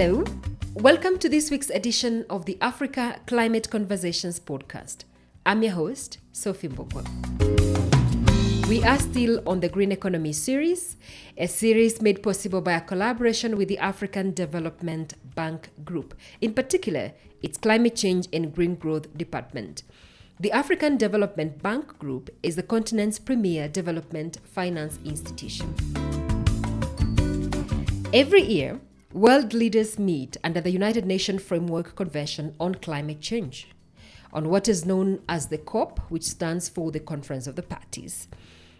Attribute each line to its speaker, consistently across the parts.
Speaker 1: Hello. Welcome to this week's edition of the Africa Climate Conversations podcast. I'm your host, Sophie Mbugua. We are still on the Green Economy series, a series made possible by a collaboration with the African Development Bank Group, in particular, its Climate Change and Green Growth Department. The African Development Bank Group is the continent's premier development finance institution. Every year, world leaders meet under the United Nations Framework Convention on Climate Change, on what is known as the COP, which stands for the Conference of the Parties.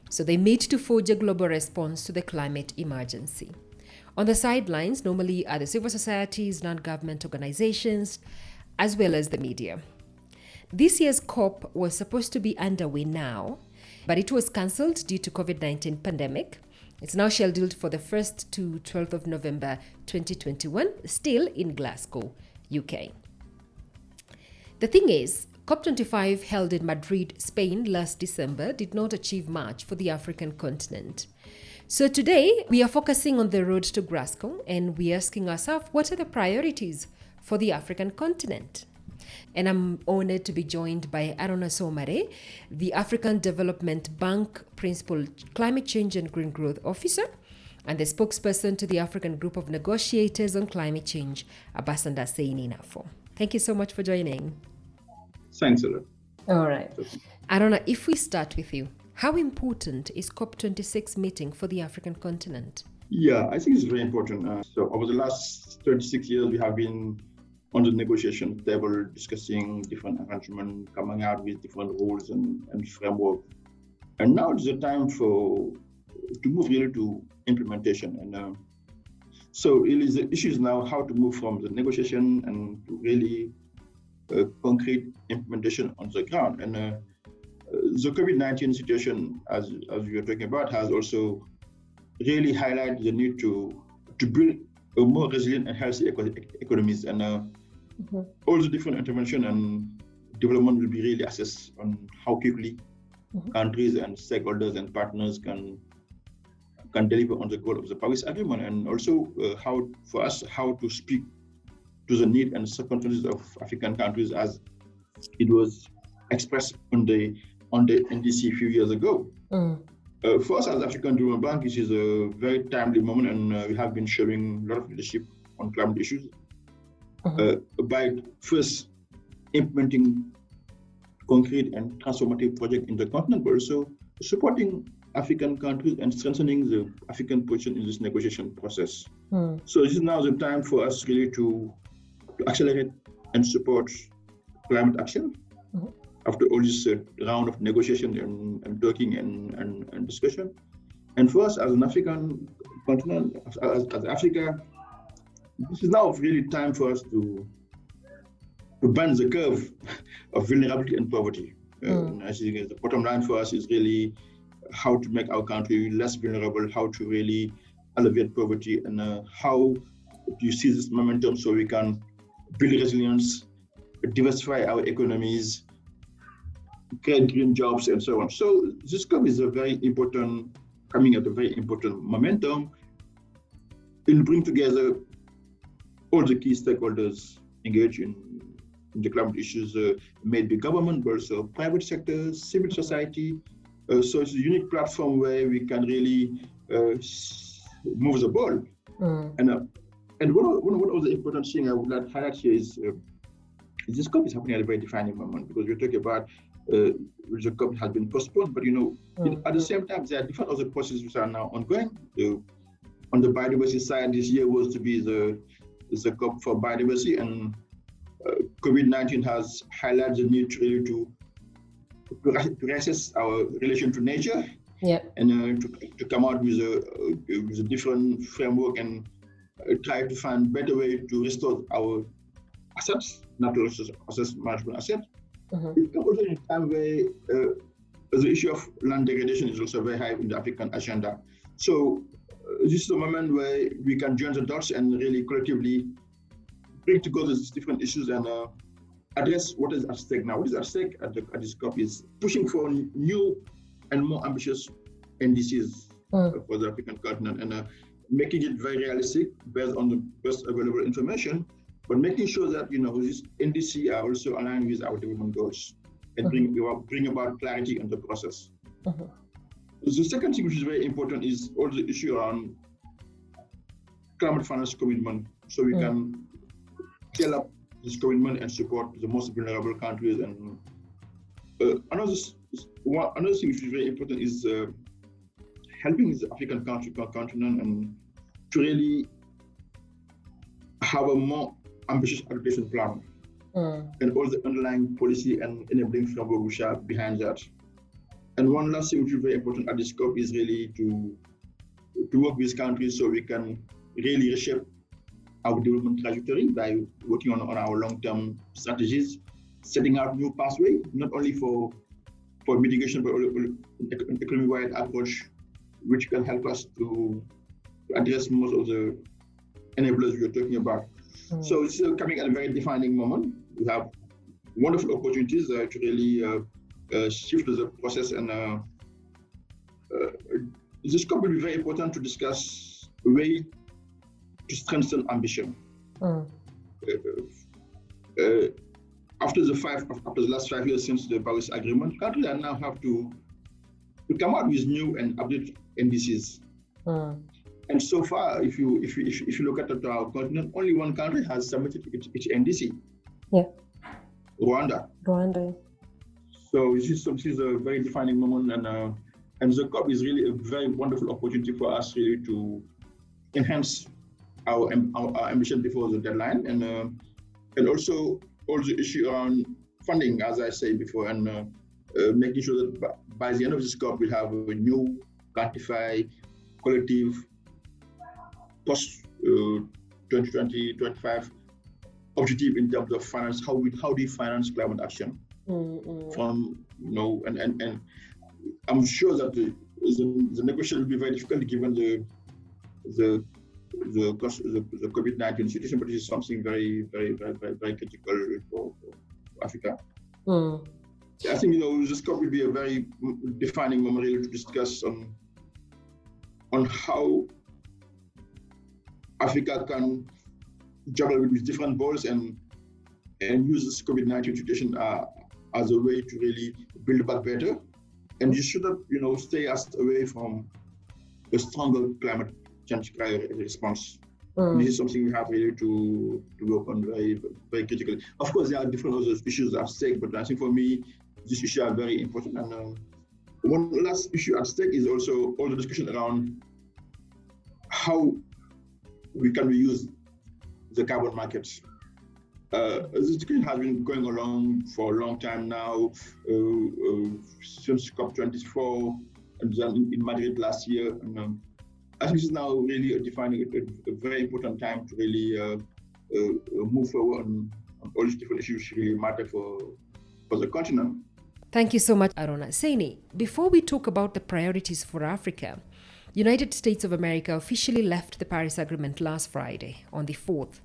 Speaker 1: So they meet to forge a global response to the climate emergency. On the sidelines, normally are the civil societies, non government organizations, as well as the media. This year's COP was supposed to be underway now, but it was cancelled due to COVID-19 pandemic. It's now scheduled for the 1st to 12th of November 2021, still in Glasgow, UK. The thing is, COP25 held in Madrid, Spain last December did not achieve much for the African continent. So today we are focusing on the road to Glasgow and we're asking ourselves what are the priorities for the African continent? And I'm honored to be joined by Arona Somare, the African Development Bank Principal Climate Change and Green Growth Officer, and the spokesperson to the African Group of Negotiators on Climate Change, Ambassador Seyni Nafo. Thank you so much for joining.
Speaker 2: Thanks a lot.
Speaker 1: All right. Arona, if we start with you, how important is COP26 meeting for the African continent?
Speaker 2: Yeah, I think it's very important. Uh, so over the last 36 years, we have been on the negotiation table discussing different arrangements, coming out with different rules and, and framework. And now is the time for to move really to implementation. And uh, so it is the issue is now how to move from the negotiation and to really uh, concrete implementation on the ground. And uh, the COVID-19 situation, as as we were talking about, has also really highlighted the need to to build a more resilient and healthy eco- economies. And uh, mm-hmm. all the different intervention and development will be really assessed on how quickly mm-hmm. countries and stakeholders and partners can can deliver on the goal of the Paris Agreement, and also uh, how for us how to speak to the need and circumstances of African countries as it was expressed on the on the NDC a few years ago. Mm. Uh, for us as African Development Bank, this is a very timely moment, and uh, we have been showing a lot of leadership on climate issues. Uh, by first implementing concrete and transformative projects in the continent, but also supporting African countries and strengthening the African position in this negotiation process. Mm. So this is now the time for us really to, to accelerate and support climate action. Mm-hmm. After all this uh, round of negotiation and, and talking and, and, and, discussion, and for us as an African continent, as, as Africa, this is now really time for us to to bend the curve of vulnerability and poverty. Mm. Uh, I think the bottom line for us is really how to make our country less vulnerable, how to really alleviate poverty, and uh, how you see this momentum so we can build resilience, diversify our economies, create green jobs, and so on. So this COP is a very important, coming at a very important momentum. It will bring together all the key stakeholders engaged in, in the climate issues, uh, maybe government, but also private sector, civil society. Uh, so it's a unique platform where we can really uh, move the ball. Mm. And uh, and one of, one of the important things I would like to highlight here is uh, this COP is happening at a very defining moment because we're talking about uh, the COP has been postponed, but you know, mm. at the same time, there are different other processes which are now ongoing. on the biodiversity side, this year was to be the is a COP for biodiversity, and uh, COVID-19 has highlighted the need really to to, reassess our relation to nature,
Speaker 1: yeah,
Speaker 2: and uh, to, to come out with a uh, with a different framework and uh, try to find better way to restore our assets, natural assets, management assets. Mm-hmm. It comes also in a time where uh, the issue of land degradation is also very high in the African agenda. So this is a moment where we can join the dots and really collectively bring together these different issues and uh, address what is at stake now. What is at stake at, the, at this COP is pushing for new and more ambitious NDCs mm. for the African continent. And uh, making it very realistic based on the best available information, but making sure that you know this NDC are also aligned with our development goals and bring about, bring about clarity in the process. The second thing which is very important is all the issue around climate finance commitment, so we can scale up this commitment and support the most vulnerable countries. And uh, another one, another thing which is very important is uh, helping the African country continent and to really have a more ambitious adaptation plan mm. and all the underlying policy and enabling framework which are behind that. And one last thing which is very important at the scope is really to to work with countries so we can really reshape our development trajectory by working on, on our long-term strategies, setting out new pathway, not only for for mitigation, but an economy-wide approach, which can help us to address most of the enablers we are talking about. Mm. So it's coming at a very defining moment. We have wonderful opportunities uh, to really uh shift the process and uh, uh, this will be very important to discuss a way to strengthen ambition. Mm. after the five, after the last five years since the Paris Agreement, countries now have to to come out with new and updated NDCs. Mm. And so far, if you if you if you, look at our continent, only one country has submitted its, its NDC.
Speaker 3: Yeah.
Speaker 2: Rwanda.
Speaker 3: Rwanda.
Speaker 2: So this is, is a very defining moment, and uh, and the COP is really a very wonderful opportunity for us really to enhance our our, our ambition before the deadline, and uh, and also all the issue around funding, as I said before, and uh, uh making sure that by the end of this COP we'll have a new quantified collective post uh, 2020 25 objective in terms of finance how we how do you finance climate action mm-hmm. from you know and and, and i'm sure that the, the, the negotiation will be very difficult given the the the, the, the COVID-19 situation, but it is something very, very, very, very, very critical for, for Africa. Mm. I think you know this COP will be a very defining moment really to discuss on on how Africa can juggle with different balls and and use this COVID-19 situation uh, as a way to really build back better. And you should not, you know, stay us away from a stronger climate change response. Mm. This is something we have really to, to work on very, very critically. Of course, there are different other issues at stake, but I think for me, this issue are very important. And uh, one last issue at stake is also all the discussion around how we can reuse the carbon markets. Uh, this discussion has been going along for a long time now, uh, uh, since COP24 and then in Madrid last year. And, um, I think this is now really defining a, a, very important time to really uh, move forward on, on, all these different issues really matter for, for the continent.
Speaker 1: Thank you so much, Arona Seyni. Before we talk about the priorities for Africa, United States of America officially left the Paris Agreement last Friday on the 4th.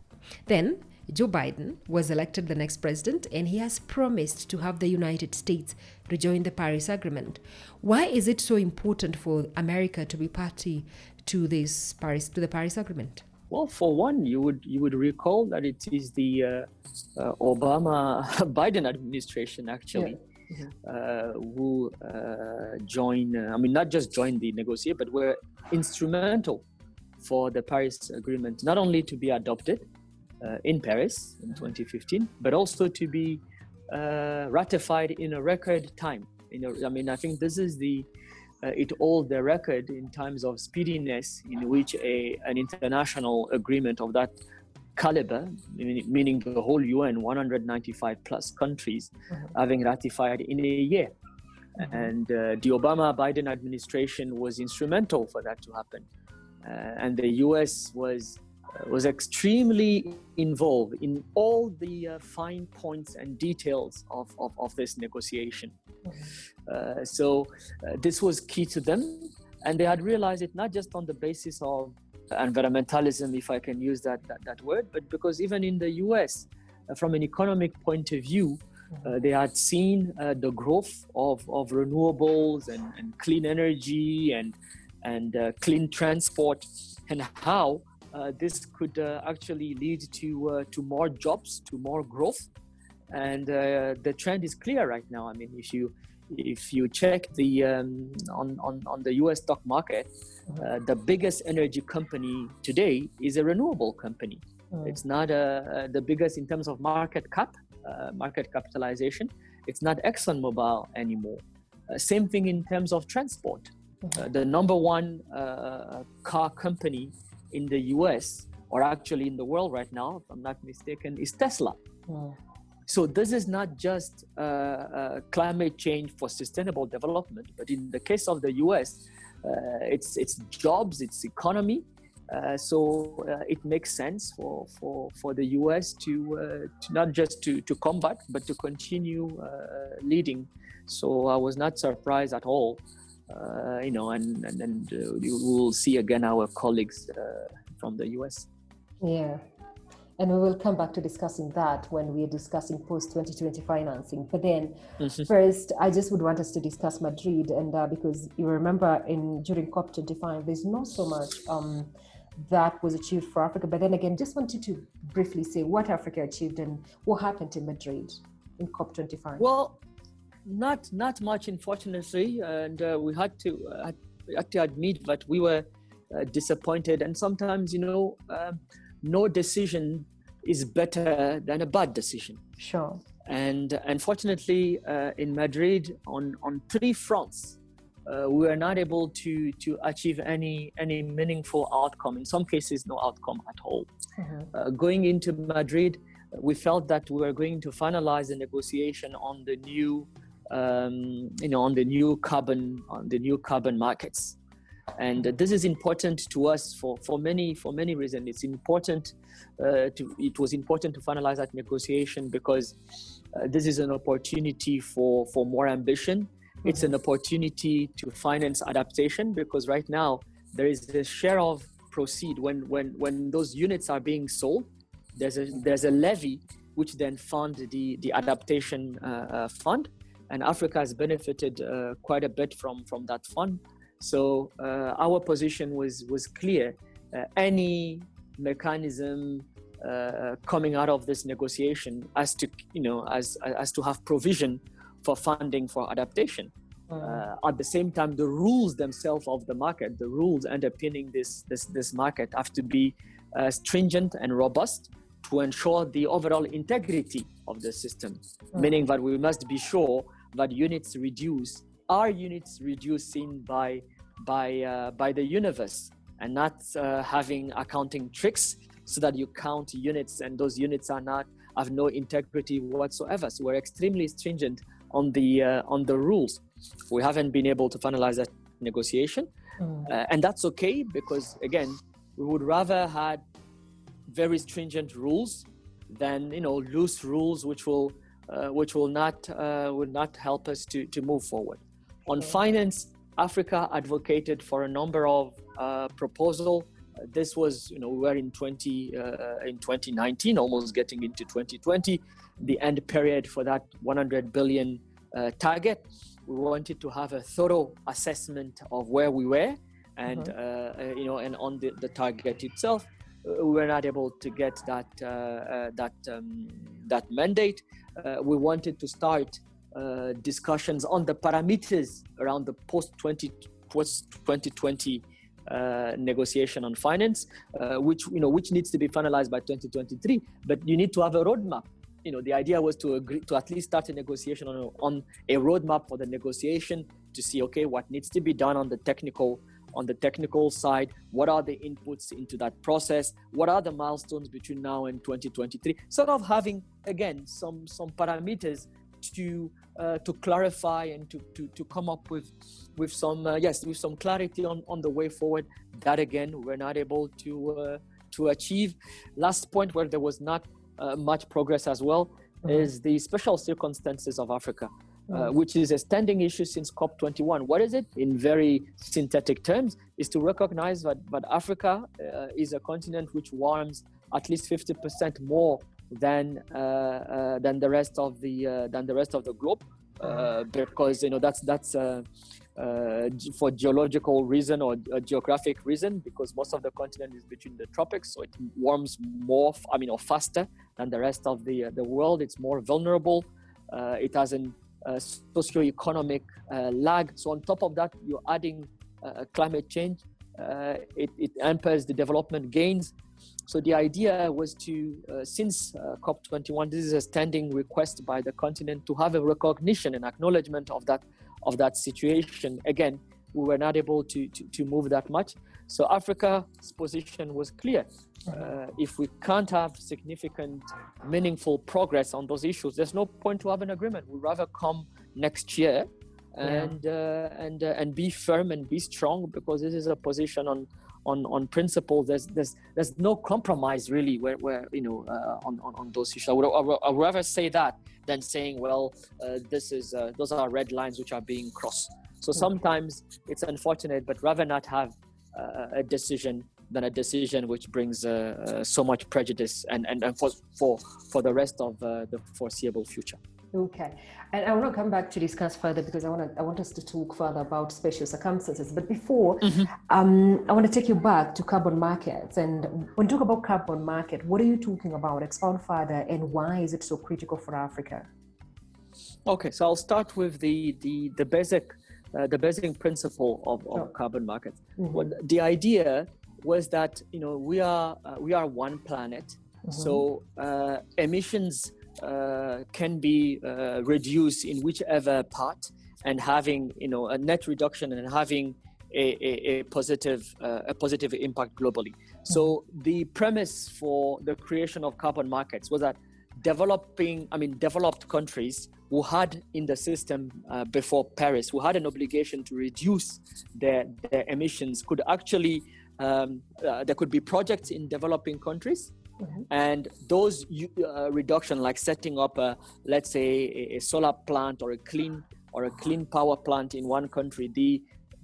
Speaker 1: Then, Joe Biden was elected the next president and he has promised to have the United States rejoin the Paris Agreement. Why is it so important for America to be party to this Paris to the Paris Agreement?
Speaker 4: Well, for one, you would you would recall that it is the uh, uh, Obama Biden administration actually. Yeah mm-hmm. uh, who uh, join, uh, I mean, not just joined the negotiation, but were instrumental for the Paris Agreement not only to be adopted in Paris in 2015, but also to be uh, ratified in a record time. You know, I mean, I think this is the uh, it all the record in terms of speediness in which a an international agreement of that caliber, meaning the whole UN, 195 plus countries, mm-hmm. having ratified in a year. Mm-hmm. And uh, the Obama Biden administration was instrumental for that to happen. Uh, and the US was uh, was extremely involved in all the uh, fine points and details of, of, of this negotiation. Mm-hmm. Uh, so uh, this was key to them. And they had realized it not just on the basis of environmentalism, if I can use that, that, that word, but because even in the US, uh, from an economic point of view, uh, they had seen uh, the growth of, of renewables and, and clean energy and and uh, clean transport, and how uh, this could uh, actually lead to uh, to more jobs, to more growth, and the trend is clear right now. I mean, if you if you check the um, on, on on the U.S. stock market, uh, the biggest energy company today is a renewable company. Mm. It's not uh, the biggest in terms of market cap, uh, market capitalization. It's not ExxonMobil anymore. Uh, same thing in terms of transport. Mm. the number one uh, car company in the U.S. or actually in the world right now, if I'm not mistaken, is Tesla. Mm. So this is not just uh, uh, climate change for sustainable development, but in the case of the U.S., uh, it's it's jobs, it's economy. Uh, so uh, it makes sense for, for, for the U.S. to, to not just to, to combat, but to continue leading. So I was not surprised at all. Uh, you know, and and, and uh, we will see again our colleagues uh, from the US.
Speaker 1: Yeah, and we will come back to discussing that when we are discussing post 2020 financing. But then, mm-hmm. first, I just would want us to discuss Madrid, and uh, because you remember in during COP25, there's not so much um, that was achieved for Africa. But then again, just wanted to briefly say what Africa achieved and what happened in Madrid in COP25.
Speaker 4: Well, not not much, unfortunately, and uh, we had to uh, had to admit that we were uh, disappointed, and sometimes, you know. Um, no decision is better than a bad decision.
Speaker 1: Sure.
Speaker 4: And unfortunately, uh, in Madrid, on, on three fronts, uh, we were not able to, to achieve any, any meaningful outcome. In some cases, no outcome at all. Mm-hmm. Uh, going into Madrid, we felt that we were going to finalize the negotiation on the new, um, you know, on the new carbon, on the new carbon markets. And this is important to us for, for many for many reasons. It's important uh, to it was important to finalize that negotiation because uh, this is an opportunity for for more ambition. It's an opportunity to finance adaptation because right now there is a share of proceed. When when when those units are being sold there's a there's a levy which then fund the the adaptation uh, uh fund and africa has benefited uh, quite a bit from from that fund so uh, our position was was clear. Uh, any mechanism uh, coming out of this negotiation as to you know as as to have provision for funding for adaptation. Uh, at the same time, the rules themselves of the market, the rules underpinning this this this market, have to be uh, stringent and robust to ensure the overall integrity of the system. Meaning that we must be sure that units reduce are units reducing by by uh, by the universe and not uh, having accounting tricks so that you count units and those units are not have no integrity whatsoever. So we're extremely stringent on the uh, on the rules. We haven't been able to finalize that negotiation. Mm. Uh, and that's okay because again we would rather had very stringent rules than you know loose rules which will uh, which will not uh, will not help us to to move forward on finance, Africa advocated for a number of uh, proposals. This was, you know, we were in 20 uh, in 2019, almost getting into 2020, the end period for that 100 billion uh, target. We wanted to have a thorough assessment of where we were, and mm-hmm. uh, you know, and on the, the target itself. Uh, we were not able to get that uh, that um, that mandate. We wanted to start uh, discussions on the parameters around the post 20 post 2020 uh, negotiation on finance, uh, which you know which needs to be finalized by 2023. But you need to have a roadmap. You know, the idea was to agree to at least start a negotiation on a, on a roadmap for the negotiation to see okay what needs to be done on the technical on the technical side what are the inputs into that process what are the milestones between now and 2023 sort of having again some some parameters to uh, to clarify and to, to, to come up with with some uh, yes with some clarity on, on the way forward. That again we're not able to uh, to achieve. Last point where there was not uh, much progress as well mm-hmm. is the special circumstances of africa uh, mm-hmm. which is a standing issue since COP21. What is it? In very synthetic terms, is to recognize that, that Africa uh, is a continent which warms at least 50% more than uh, uh, than the rest of the uh, than the rest of the globe because you know that's that's uh, for geological reason or geographic reason because most of the continent is between the tropics so it warms more i mean or faster than the rest of the uh, the world it's more vulnerable uh, it has an uh, socio-economic uh, lag so on top of that you're adding uh, climate change it, it hampers the development gains so the idea was to, uh, since uh, COP21, this is a standing request by the continent to have a recognition and acknowledgement of that of that situation. Again, we were not able to, to, to move that much. So Africa's position was clear. Uh, if we can't have significant, meaningful progress on those issues, there's no point to have an agreement. We'd rather come next year and yeah. uh, and uh, and be firm and be strong because this is a position on on on principles. There's there's there's no compromise really where, where you know uh, on, on on those issues. I would, I would, I would rather say that than saying well uh, this is uh, those are red lines which are being crossed. So hmm. sometimes it's unfortunate, but rather not have a decision than a decision which brings uh, uh, so much prejudice and, and, and for, for, for the rest of the foreseeable future.
Speaker 1: Okay, and I want to come back to discuss further because I want to I want us to talk further about special circumstances. But before, mm-hmm. um, I want to take you back to carbon markets. And when you talk about carbon market, what are you talking about? Expound further, and why is it so critical for Africa?
Speaker 4: Okay, so I'll start with the the the basic uh, the basic principle of, of carbon markets. Mm-hmm. Well, the idea was that you know we are uh, we are one planet, mm-hmm. so uh, emissions uh, can be uh, reduced in whichever part and having you know a net reduction and having a, a, a positive uh, a positive impact globally. So the premise for the creation of carbon markets was that developing I mean developed countries who had in the system uh, before Paris who had an obligation to reduce their their emissions could actually um, uh, there could be projects in developing countries Mm-hmm. And those uh, reduction, like setting up a, let's say, a, a, solar plant or a clean or a clean power plant in one country, the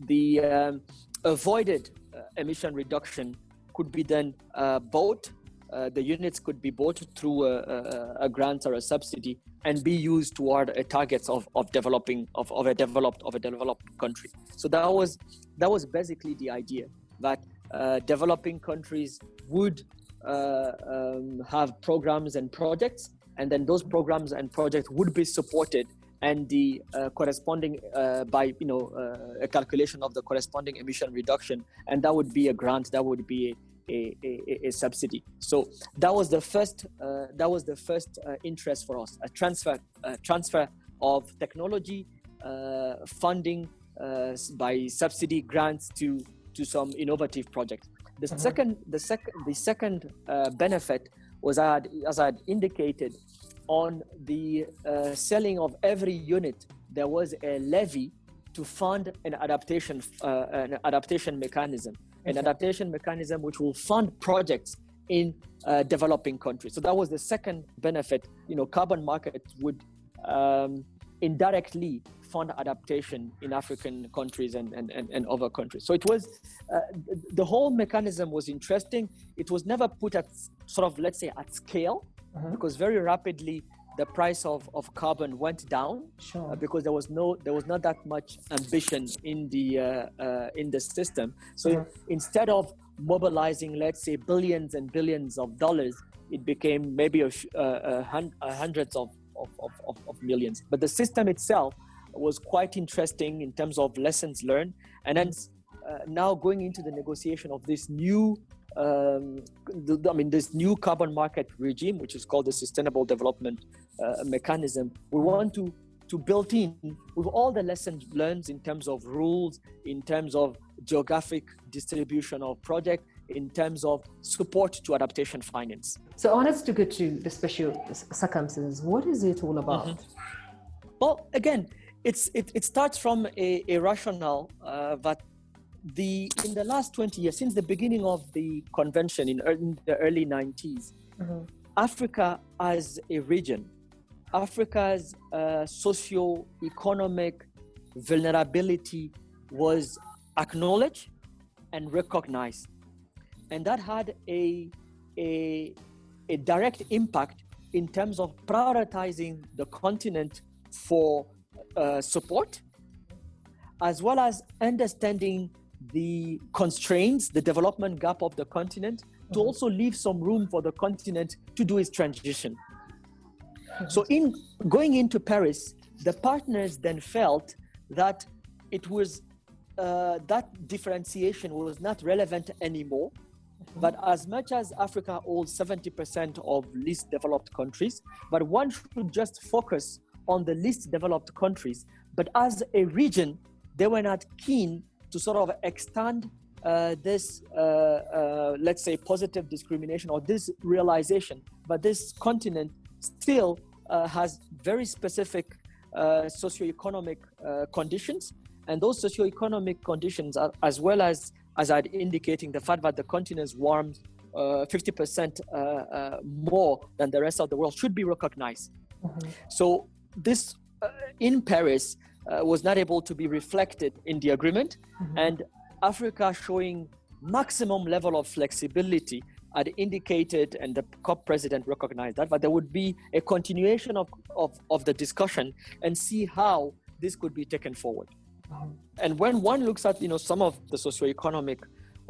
Speaker 4: the um, avoided uh, emission reduction could be then uh, bought. Uh, the units could be bought through a, a, a, grant or a subsidy and be used toward targets of, of developing of, of a developed of a developed country. So that was that was basically the idea that uh, developing countries would uh, um, have programs and projects, and then those programs and projects would be supported and the uh, corresponding uh, by you know uh, a calculation of the corresponding emission reduction and that would be a grant that would be a, a, a subsidy. So that was the first uh, that was the first uh, interest for us a transfer transfer of technology funding by subsidy grants to to some innovative projects. The mm-hmm. second, the second, the second uh, benefit was that, as I had indicated, on the uh, selling of every unit, there was a levy to fund an adaptation, uh, an adaptation mechanism, an adaptation mechanism which will fund projects in uh, developing countries. So that was the second benefit. You know, carbon market would um, indirectly fund adaptation in African countries and, and, and, and other countries. So it was, uh, the whole mechanism was interesting. It was never put at sort of, let's say, at scale, uh-huh. because very rapidly the price of, of carbon went down sure. uh, because there was no there was not that much ambition in the uh, uh, in the system so instead of mobilizing let's say billions and billions of dollars it became maybe a, uh, a hundreds of of, of, of, millions. But the system itself was quite interesting in terms of lessons learned. And then uh, now going into the negotiation of this new, um, the, I mean, this new carbon market regime, which is called the Sustainable Development uh, Mechanism, we want to to build in with all the lessons learned in terms of rules, in terms of geographic distribution of project, in terms of support to adaptation finance.
Speaker 1: So, I want us to go to the special circumstances. What is it all about?
Speaker 4: Mm-hmm. Well, again, it's it, it starts from a, a rationale uh, that the in the last 20 years, since the beginning of the convention in, in the early 90s, mm-hmm. Africa as a region, Africa's uh, socio-economic vulnerability was acknowledged and recognized and that had a, a, a direct impact in terms of prioritizing the continent for uh, support as well as understanding the constraints, the development gap of the continent, to mm-hmm. also leave some room for the continent to do its transition. So, in going into Paris, the partners then felt that it was uh, that differentiation was not relevant anymore. Mm-hmm. But as much as Africa holds 70% of least developed countries, but one should just focus on the least developed countries. But as a region, they were not keen to sort of extend uh, this, uh, uh, let's say, positive discrimination or this realization. But this continent still has very specific uh, socioeconomic uh, conditions. And those socioeconomic conditions, are, as well as, as I'd indicating, the fact that the continent is warmed 50% more than the rest of the world, should be recognized. Mm-hmm. So, this in Paris, uh, was not able to be reflected in the agreement, mm-hmm. and Africa showing maximum level of flexibility had indicated, and the COP president recognized that, but there would be a continuation of, of, of the discussion and see how this could be taken forward. Mm-hmm. And when one looks at you know some of the socioeconomic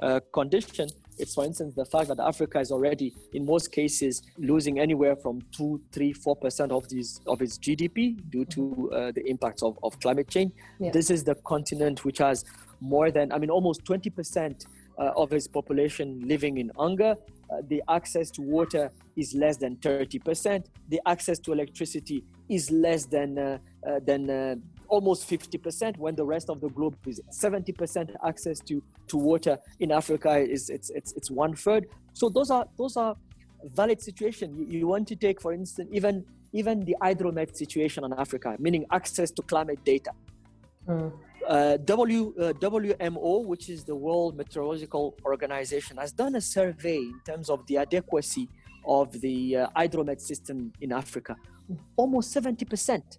Speaker 4: uh, condition, it's, for instance, the fact that Africa is already, in most cases, losing anywhere from two, three, four percent of these of its GDP due to uh, the impacts of, of climate change. Yeah. This is the continent which has more than, I mean, almost 20 percent of its population living in hunger. Uh, the access to water is less than 30 percent. The access to electricity is less than uh, uh, than uh, almost 50% when the rest of the globe is 70% access to, to water in Africa is it's, it's, it's one third. So those are, those are valid situation. You, you want to take, for instance, even, even the hydromet situation on Africa, meaning access to climate data. Mm. Uh, w, uh, WMO, which is the World Meteorological Organization, has done a survey in terms of the adequacy of the uh, hydromet system in Africa. Almost 70%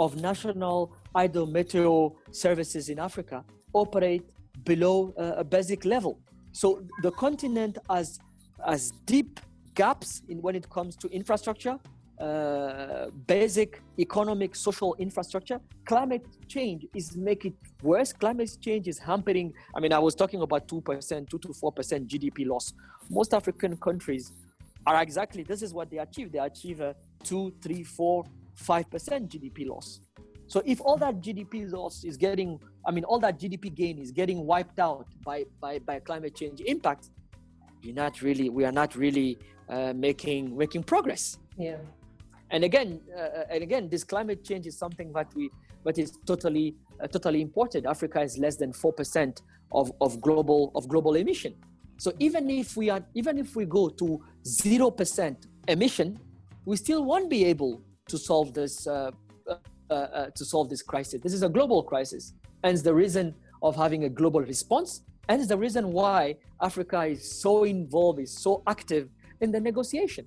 Speaker 4: of national hydrometeor services in Africa operate below uh, a basic level. So the continent has, has deep gaps in when it comes to infrastructure, uh, basic economic, social infrastructure. Climate change is making it worse. Climate change is hampering. I mean, I was talking about 2%, 2 to 4% GDP loss. Most African countries are exactly this is what they achieve. They achieve a 2, 3, 4, 5% GDP loss. So if all that GDP loss is getting, I mean, all that GDP gain is getting wiped out by, by, by climate change impact, you're not really, we are not really uh, making, making progress.
Speaker 1: Yeah.
Speaker 4: And again, uh, and again, this climate change is something that we, but it's totally, uh, totally important. Africa is less than 4% of, of global, of global emission. So even if we are, even if we go to 0% emission, we still won't be able to solve this uh, uh, uh, to solve this crisis. This is a global crisis, and it's the reason of having a global response, and it's the reason why Africa is so involved, is so active in the negotiation,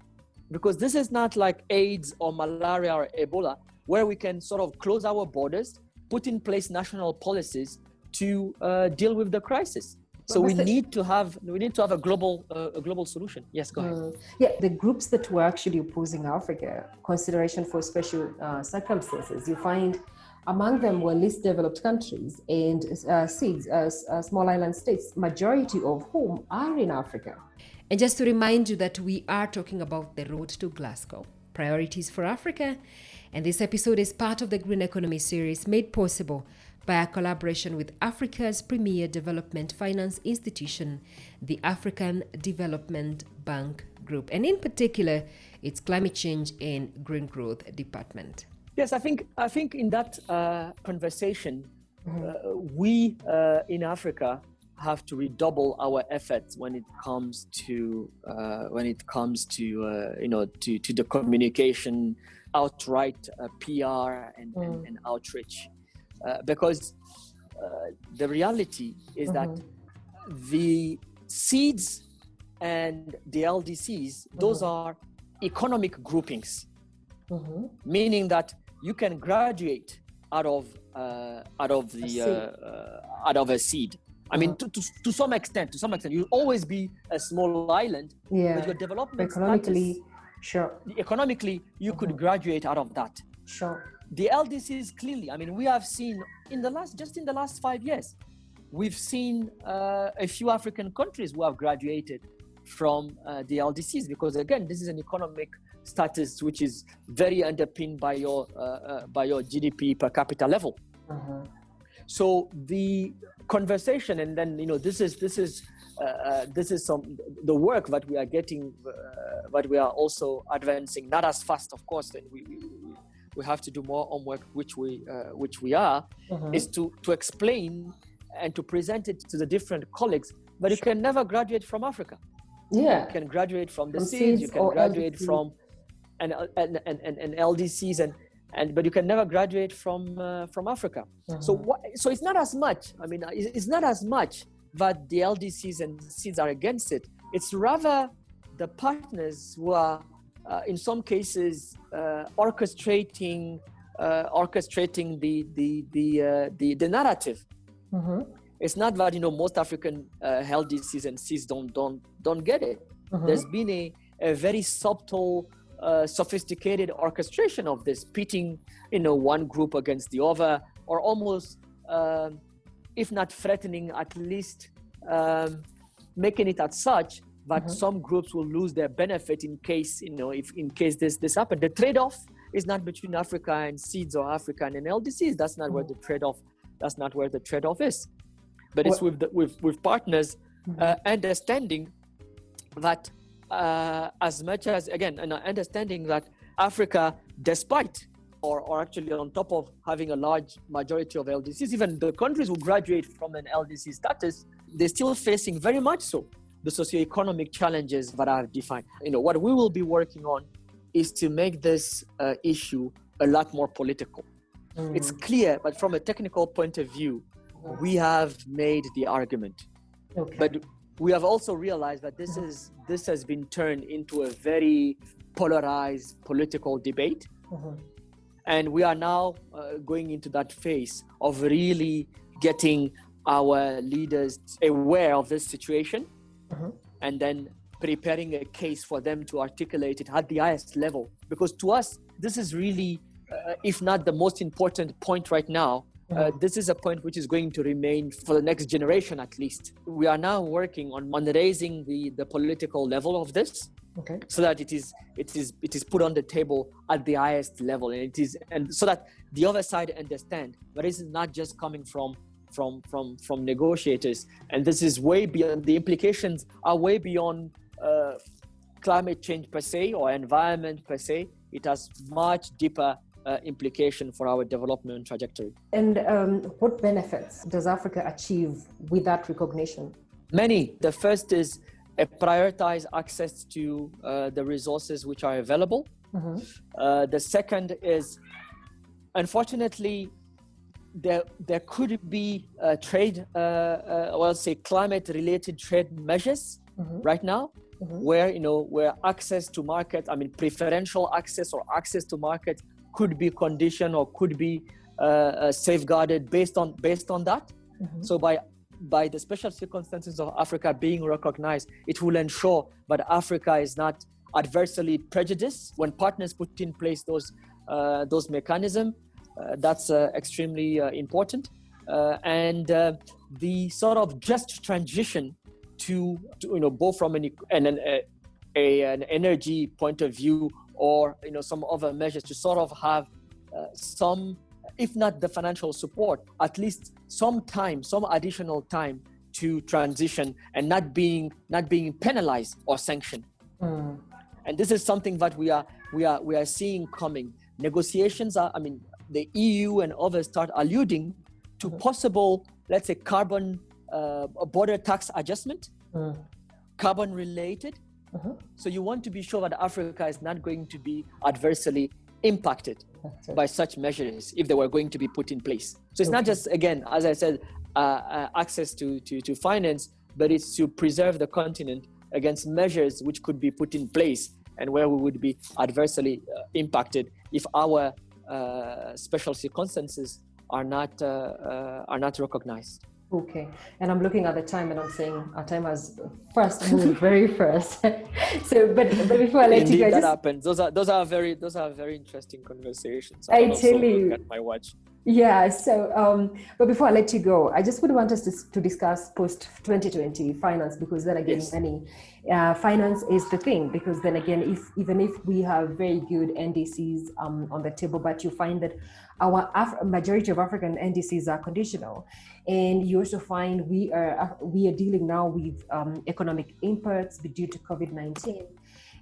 Speaker 4: because this is not like AIDS or malaria or Ebola, where we can sort of close our borders, put in place national policies to uh, deal with the crisis. So we need to have we need to have a global uh, a global solution. Yes go ahead. Mm.
Speaker 1: yeah the groups that were actually opposing africa consideration for special uh, circumstances you find among them were least developed countries and uh, SIDS uh, uh, small island states majority of whom are in africa and just to remind you that we are talking about the road to glasgow priorities for africa and this episode is part of the green economy series made possible by a collaboration with Africa's premier development finance institution, the African Development Bank Group, and in particular, its climate change and green growth department.
Speaker 4: Yes, I think I think in that uh, conversation, mm-hmm. uh, we uh, in Africa have to redouble our efforts when it comes to uh, when it comes to uh, you know to, to the communication, outright uh, PR and, mm. and, and outreach. Uh, because uh, the reality is mm-hmm. that the SIDS and the LDCs, mm-hmm. those are economic groupings, mm-hmm. meaning that you can graduate out of uh, out of the out of a seed. I mean, uh-huh. to, to, to some extent, to some extent, you'll always be a small island,
Speaker 1: yeah.
Speaker 4: but your development
Speaker 1: economically, status, sure.
Speaker 4: Economically, you could mm-hmm. graduate out of that.
Speaker 1: Sure.
Speaker 4: the LDCs clearly, I mean, we have seen in the last, just in the last five years, we've seen uh, a few African countries who have graduated from uh, the LDCs because again, this is an economic status which is very underpinned by your uh, uh by your GDP per capita level. Uh-huh. So the conversation, and then you know, this is this is uh, uh, this is some the work that we are getting, that we are also advancing, not as fast, of course. We, we, we have to do more homework, which we which we are, uh-huh. is to to explain and to present it to the different colleagues. But you can never graduate from Africa.
Speaker 1: Yeah.
Speaker 4: You can graduate from the SIDS, you can graduate LDC. from and, and, and, and, LDCs and, and but you can never graduate from uh, from Africa. Uh-huh. So what, so it's not as much. I mean, it's not as much that the LDCs and SIDS are against it. It's rather the partners who are, uh, in some cases, uh, orchestrating uh, orchestrating the the the uh, the, the narrative. Mm-hmm. It's not that you know most African uh, LDCs and SIDS don't don't don't get it. Mm-hmm. There's been a, a very subtle, uh, sophisticated orchestration of this, pitting you know one group against the other, or almost, uh, if not threatening, at least um, making it as such that mm-hmm. some groups will lose their benefit in case you know if in case this this happened. The trade-off is not between Africa and SIDS or Africa and LDCs. That's not mm-hmm. where the trade-off. That's not where the trade-off is but it's with the, with with partners mm-hmm. uh, understanding that uh, as much as again and understanding that Africa, despite or, or actually on top of having a large majority of LDCs, even the countries who graduate from an LDC status, they're still facing very much so the socioeconomic challenges that I've defined. You know, what we will be working on is to make this uh, issue a lot more political. Mm. It's clear, but from a technical point of view, we have made the argument. Okay. But we have also realized that this is this has been turned into a very polarized political debate. Mm-hmm. And we are now uh, going into that phase of really getting our leaders aware of this situation mm-hmm. and then preparing a case for them to articulate it at the highest level. Because to us, this is really, uh, if not the most important point right now, uh, this is a point which is going to remain for the next generation at least. We are now working on, on raising the, the political level of this. Okay. So that it is it is it is put on the table at the highest level, and it is and so that the other side understand that this is not just coming from from from from negotiators, and this is way beyond the implications are way beyond uh, climate change per se or environment per se. It has much deeper uh, implication for our development trajectory.
Speaker 1: And um, what benefits does Africa achieve with that recognition?
Speaker 4: Many. The first is a prioritized access to uh, the resources which are available. Mm-hmm. Uh, the second is, unfortunately, there there could be uh, trade, uh, uh, well, say climate-related trade measures mm-hmm. right now, mm-hmm. where you know where access to market, I mean preferential access or access to market could be conditioned or could be uh, uh, safeguarded based on based on that. Mm-hmm. So by by the special circumstances of Africa being recognized, it will ensure that Africa is not adversely prejudiced when partners put in place those uh, those mechanisms. Uh, that's uh, extremely uh, important, and the sort of just transition to, to, you know both from an an, an, a, an energy point of view or you know some other measures to sort of have uh, some if not the financial support at least some time some additional time to transition and not being not being penalized or sanctioned mm. and this is something that we are we are we are seeing coming negotiations are i mean the eu and others start alluding to mm. possible let's say carbon uh, border tax adjustment mm. carbon related uh-huh. So you want to be sure that Africa is not going to be adversely impacted by such measures if they were going to be put in place. So it's okay. not just again, as I said, uh, uh, access to, to to finance, but it's to preserve the continent against measures which could be put in place and where we would be adversely uh, impacted if our uh, special circumstances are not uh, uh, are not recognized.
Speaker 1: Okay, and I'm looking at the time and I'm saying our time has first moved very first. so, but but before I let
Speaker 4: Indeed,
Speaker 1: you guys,
Speaker 4: that
Speaker 1: just,
Speaker 4: happens. Those are those are very those are very interesting conversations.
Speaker 1: I
Speaker 4: also
Speaker 1: tell you.
Speaker 4: at my watch.
Speaker 1: Yeah. So, um, but before I let you go, I just would want us to, to discuss post 2020 finance because then again,
Speaker 4: Yes.
Speaker 1: many uh, finance is the thing because then again, if even if we have very good NDCs um, on the table, but you find that our Af- majority of African NDCs are conditional, and you also find we are uh, we are dealing now with um, economic impacts due to COVID 19.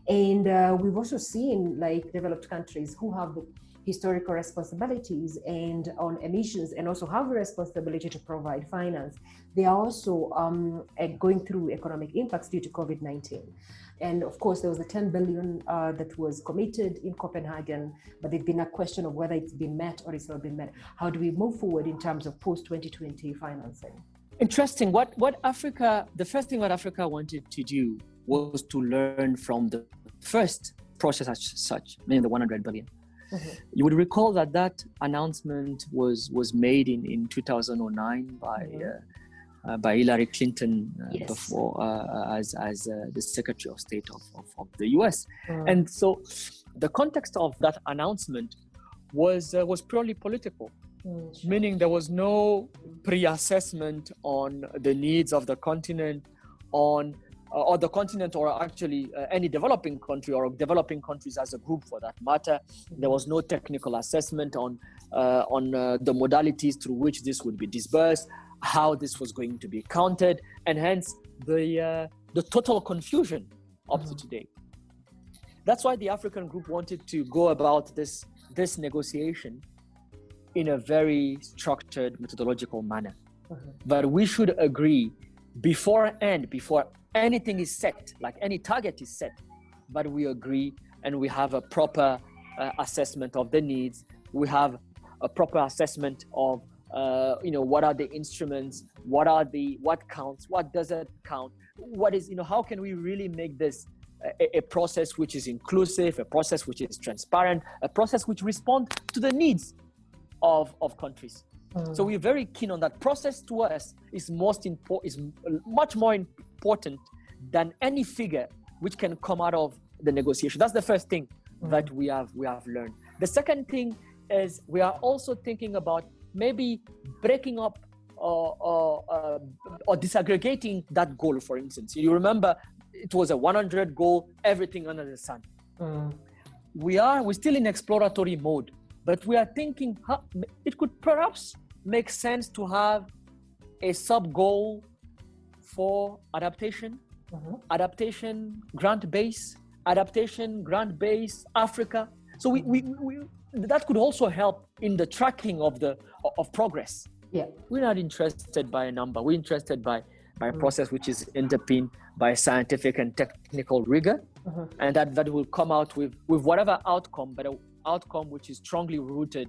Speaker 1: And uh, we've also seen like developed countries who have the historical responsibilities and on emissions and also have a responsibility to provide finance. They are also um, going through economic impacts due to COVID 19. And of course, there was the 10 billion uh, that was committed in Copenhagen, but there's been a question of whether it's been met or it's not been met. How do we move forward in terms of post 2020 financing?
Speaker 4: Interesting. What what Africa? The first thing what Africa wanted to do was to learn from the first process as such, meaning the 100 billion.
Speaker 1: Mhm.
Speaker 4: You would recall that that announcement was was made in in 2009 by.
Speaker 1: Mhm.
Speaker 4: Uh, uh, by Hillary Clinton uh,
Speaker 1: Yes.
Speaker 4: before uh, as as uh, the Secretary of State of, of, of the U.S.
Speaker 1: Mm.
Speaker 4: And so, the context of that announcement was uh, was purely political
Speaker 1: Mm,
Speaker 4: meaning there was no pre-assessment on the needs of the continent on or the continent or actually uh, any developing country or developing countries as a group for that matter there was no technical assessment on uh, on uh, the modalities through which this would be disbursed how this was going to be counted and hence the uh, the total confusion up to
Speaker 1: Mhm.
Speaker 4: today that's why the african group wanted to go about this this negotiation in a very structured methodological manner.
Speaker 1: Mhm.
Speaker 4: But we should agree beforehand, before anything is set, like any target is set, but we agree and we have a proper uh, assessment of the needs. We have a proper assessment of, uh, you know, what are the instruments, what are the, what counts, what doesn't count, what is, you know, how can we really make this a, a process which is inclusive, a process which is transparent, a process which responds to the needs of, of countries.
Speaker 1: Mm.
Speaker 4: So we're very keen on that. Process to us is most important, is much more important than any figure which can come out of the negotiation. That's the first thing that we have we have learned. The second thing is we are also thinking about maybe breaking up or or, uh, or disaggregating that goal. For instance, you remember it was a 100 goal, everything under the sun
Speaker 1: Mm.
Speaker 4: we are we're still in exploratory mode but we are thinking how, it could perhaps make sense to have a sub goal for adaptation
Speaker 1: Mhm.
Speaker 4: adaptation grant base adaptation grant base africa so we, we, we that could also help in the tracking of the of progress
Speaker 1: Yeah.
Speaker 4: we're not interested by a number we're interested by by a
Speaker 1: Mm.
Speaker 4: process which is underpinned by scientific and technical rigor
Speaker 1: Mhm.
Speaker 4: and that that will come out with with whatever outcome but an outcome which is strongly rooted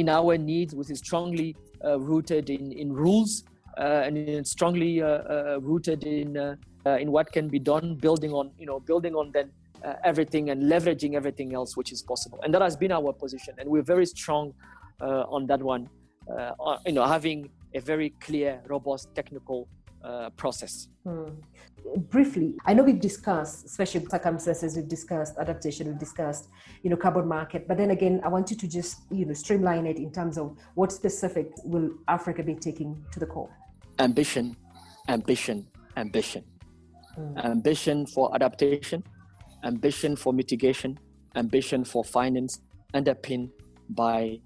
Speaker 4: in our needs which is strongly rooted in in rules uh, and strongly uh, uh, rooted in uh, uh, in what can be done building on you know building on then uh, everything and leveraging everything else which is possible. And that has been our position and we're very strong uh, on that one uh, you know having a very clear robust technical uh, process
Speaker 1: Hmm. Briefly, I know we've discussed special circumstances, we've discussed adaptation, we've discussed, you know, carbon market. But then again, I want you to just, you know, streamline it in terms of what specific will Africa be taking to the core.
Speaker 4: ambition ambition ambition
Speaker 1: Mm.
Speaker 4: ambition for adaptation ambition for mitigation ambition for finance underpinned by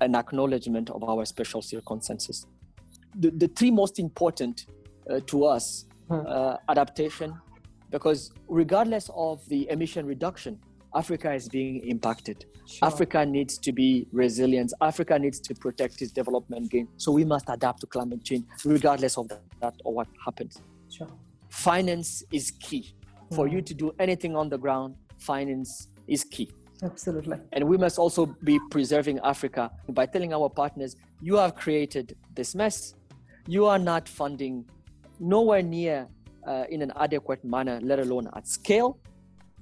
Speaker 4: an acknowledgement of our special circumstances the, the three most important uh, to us
Speaker 1: Hmm.
Speaker 4: uh, adaptation because regardless of the emission reduction africa is being impacted
Speaker 1: Sure.
Speaker 4: Africa needs to be resilient. Africa needs to protect its development gain. So we must adapt to climate change, regardless of that or what happens.
Speaker 1: Sure.
Speaker 4: Finance is key. For
Speaker 1: Mm.
Speaker 4: you to do anything on the ground, finance is key.
Speaker 1: Absolutely.
Speaker 4: And we must also be preserving Africa by telling our partners, you have created this mess. You are not funding nowhere near uh, in an adequate manner, let alone at scale.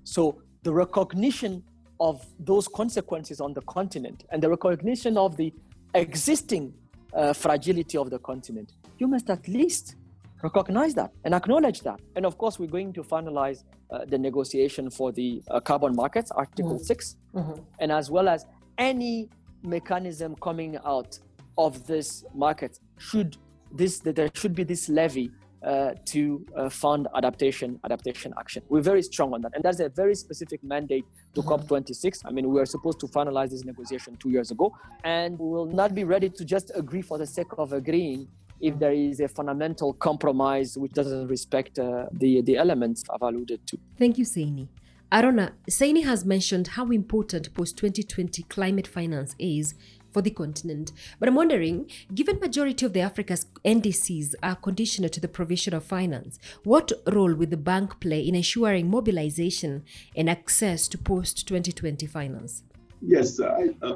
Speaker 4: So the recognition of those consequences on the continent and the recognition of the existing uh, fragility of the continent you must at least recognize that and acknowledge that. And of course, we're going to finalize uh, the negotiation for the uh, carbon markets, Article mm-hmm. 6, mm-hmm. and as well as any mechanism coming out of this market should this that there should be this levy uh, to uh, fund adaptation adaptation action. We're very strong on that, and that's a very specific mandate to mm-hmm. COP26. I mean, we were supposed to finalize this negotiation two years ago, and we will not be ready to just agree for the sake of agreeing if there is a fundamental compromise which doesn't respect uh, the the elements I've alluded to.
Speaker 1: Thank you, Seyni. Arona, Seyni has mentioned how important post 2020 climate finance is for the continent. But I'm wondering, given majority of the Africa's NDCs are conditional to the provision of finance, what role will the bank play in ensuring mobilization and access to post 2020 finance?
Speaker 2: Yes, uh,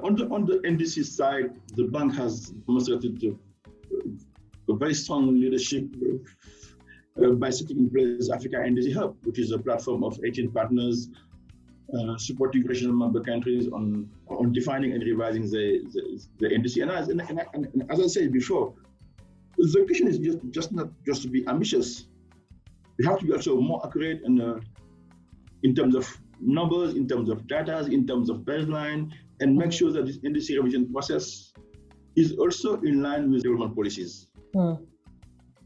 Speaker 2: on the on the NDC side, the bank has demonstrated a very strong leadership uh, by setting in place Africa NDC Hub, which is a platform of 18 partners uh, supporting regional member countries on on defining and revising the the, the NDC. And as, and, and, and as I said before, the question is just, just not just to be ambitious. We have to be also more accurate in, uh, in terms of numbers, in terms of data, in terms of baseline, and make sure that this NDC revision process is also in line with development policies. Mm.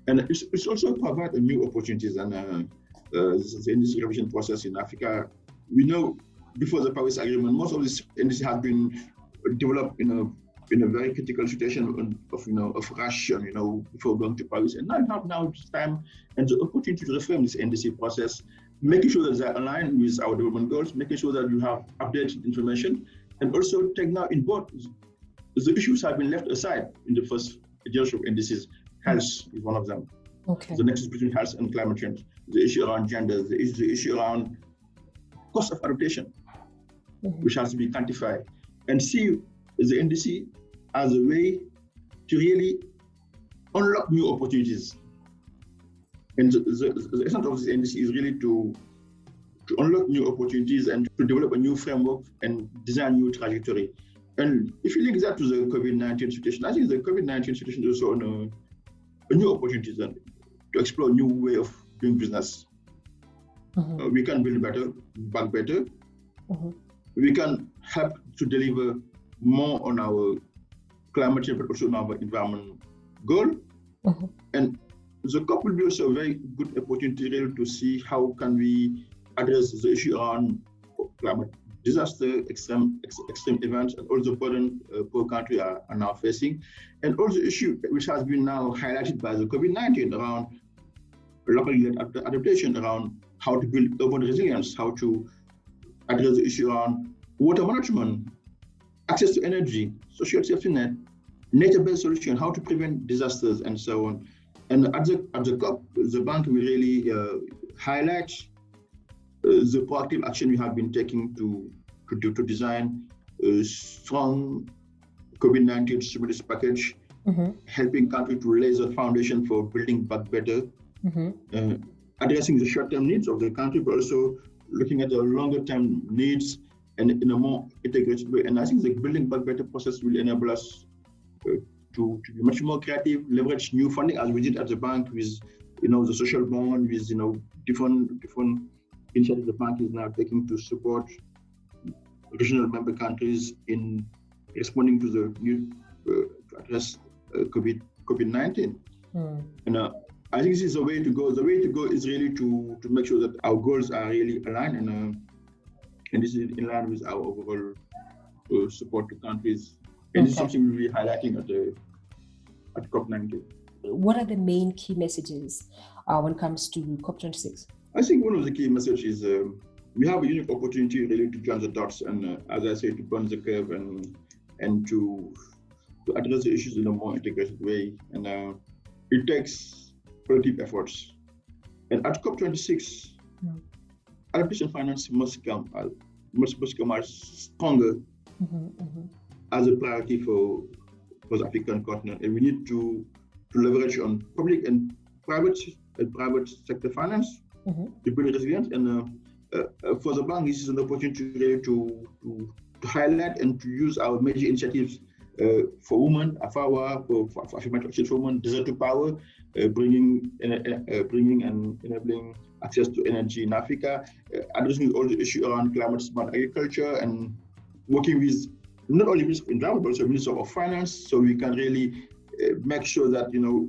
Speaker 2: And it's, it's also provide new opportunities and uh, uh, the NDC revision process in Africa we know before the Paris Agreement, most of this industry has been developed in a in a very critical situation of you know of Russian, you know, before going to Paris. And now now, now it's time and the opportunity to reform this NDC process, making sure that they're aligned with our development goals, making sure that you have updated information, and also take now in board the issues have been left aside in the first generation of NDCs. Health is one of them. Okay. The nexus between health and climate change, the issue around gender, the issue, the issue around cost of adaptation, mm-hmm. which has to be quantified, and see the NDC as a way to really unlock new opportunities. And the, the, the essence of this NDC is really to to unlock new opportunities and to develop a new framework and design new trajectory. And if you link that to the COVID-19 situation, I think the COVID-19 situation is also a, a new opportunity to explore a new way of doing business. Mm-hmm. Uh, we can build better, back better. Mm-hmm. We can help to deliver more on our climate change, but also on our environment goal. Mm-hmm. And the COP will be also a very good opportunity to see how can we address the issue around climate disaster, extreme ex- extreme events, and all the burden uh, poor country are, are, now facing, and also issue which has been now highlighted by the COVID-19 around locally adaptation, around how to build urban resilience, how to address the issue on water management, access to energy, social safety net, nature-based solution, how to prevent disasters, and so on. And at the at the COP, the bank will really uh, highlight uh, the proactive action we have been taking to to, do, to design a strong COVID-19 stimulus package, mm-hmm. helping countries to lay the foundation for building back better. Mm-hmm. Uh, addressing the short-term needs of the country, but also looking at the longer-term needs and in a more integrated way. And I think the building back better process will enable us uh, to, to be much more creative, leverage new funding as we did at the bank with, you know, the social bond, with you know different different initiatives the bank is now taking to support regional member countries in responding to the new uh, to address uh, COVID COVID nineteen. Mm. And uh, I think this is the way to go. The way to go is really to to make sure that our goals are really aligned and uh, and this is in line with our overall uh, support to countries. And okay. this is something we'll be highlighting at the at COP19.
Speaker 1: What are the main key messages uh, when it comes to COP26?
Speaker 2: I think one of the key messages is um, we have a unique opportunity really to join the dots and, uh, as I say, to burn the curve and and to to address the issues in a more integrated way. And uh, it takes collective efforts. And at COP26, mm. adaptation finance must come uh, must, must come as stronger mm-hmm, mm-hmm. as a priority for for the African continent, and we need to to leverage on public and private and private sector finance mm-hmm. to build resilience. And uh, uh, for the bank, this is an opportunity to, to, to highlight and to use our major initiatives for women, AFAWA, for, affirmative for women, Desert to Power, uh, bringing uh, bringing and enabling access to energy in Africa, addressing all the issue around climate smart agriculture, and working with not only Minister of Environment, but also Minister of Finance, so we can really make sure that you know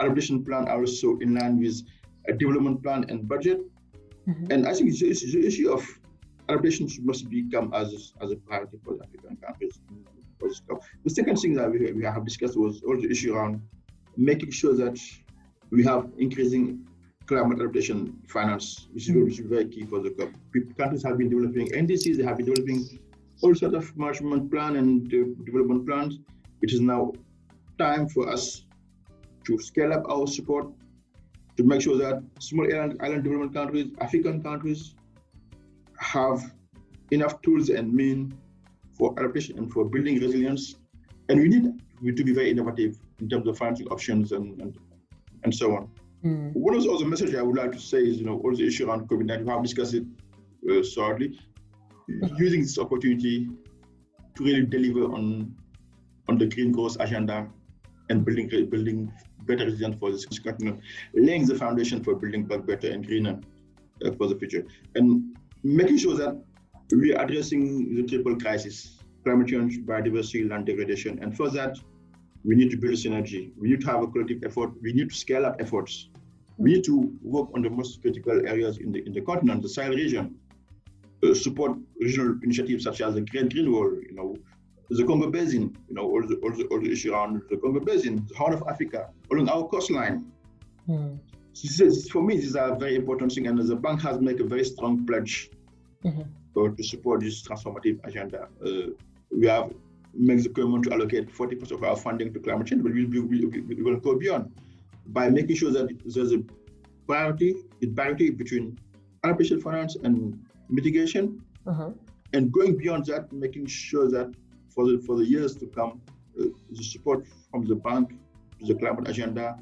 Speaker 2: adaptation plan are also in line with a development plan and budget. Mm-hmm. And I think it's, it's the issue of adaptation must become as as a priority for the African countries. The second thing that we, we have discussed was all the issue around making sure that we have increasing climate adaptation finance, which is, mm-hmm. which is very key for the COP. Countries have been developing NDCs, they have been developing all sorts of management plan and uh, development plans. It is now time for us to scale up our support to make sure that small island, island development countries, African countries, have enough tools and means for adaptation and for building resilience. And we need to be very innovative in terms of financing options and, and, and so on. Mm. One of the other messages I would like to say is, you know, all the issue around COVID-19, we have discussed it uh, shortly, mm. using this opportunity to really deliver on on the green growth agenda and building building better resilience for this continent, laying the foundation for building back better and greener uh, for the future, and making sure that we are addressing the triple crisis: climate change, biodiversity, land degradation, and for that, we need to build synergy. We need to have a collective effort. We need to scale up efforts. We need to work on the most critical areas in the in the continent, the Sahel region, uh, support regional initiatives such as the Great Green Wall, you know, the Congo Basin, you know, all the, all the, all the issue around the Congo Basin, the Horn of Africa, along our coastline. Mm. So for me, these are very important things, and the bank has made a very strong pledge mm-hmm. To support this transformative agenda. Uh, we have made the commitment to allocate 40% of our funding to climate change, but we, we, we, we will go beyond by making sure that there's a priority, a parity between artificial finance and mitigation, uh-huh. and going beyond that, making sure that for the for the years to come, uh, the support from the bank to the climate agenda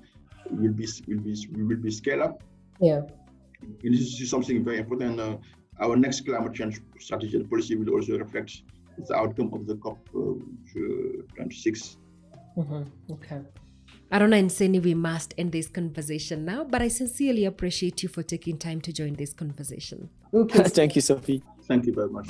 Speaker 2: will be will be will be scaled up.
Speaker 1: Yeah,
Speaker 2: and this is something very important. Uh, our next climate change strategy and policy will also reflect the outcome of the COP uh, 26.
Speaker 1: Mm-hmm. Okay. Arona Nseni, we must end this conversation now, but I sincerely appreciate you for taking time to join this conversation.
Speaker 4: Okay. Thank you, Sophie.
Speaker 2: Thank you very much.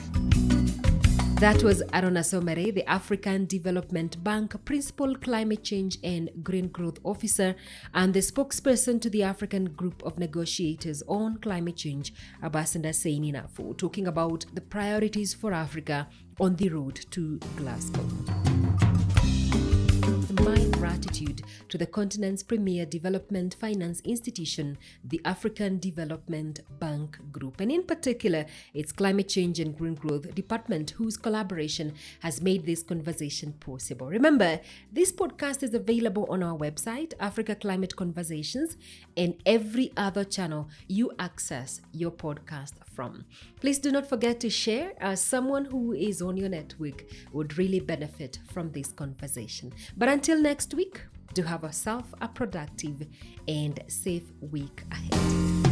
Speaker 1: That was Arona Soumaré, the African Development Bank Principal Climate Change and Green Growth Officer and the spokesperson to the African Group of Negotiators on Climate Change, Ambassador Seyni Nafo, talking about the priorities for Africa on the road to Glasgow gratitude to the continent's premier development finance institution, the African Development Bank Group, and in particular its Climate Change and Green Growth Department, whose collaboration has made this conversation possible. Remember, this podcast is available on our website, Africa Climate Conversations, and every other channel you access your podcast from. Please do not forget to share as someone who is on your network would really benefit from this conversation. But until next week, do have yourself a productive and safe week ahead.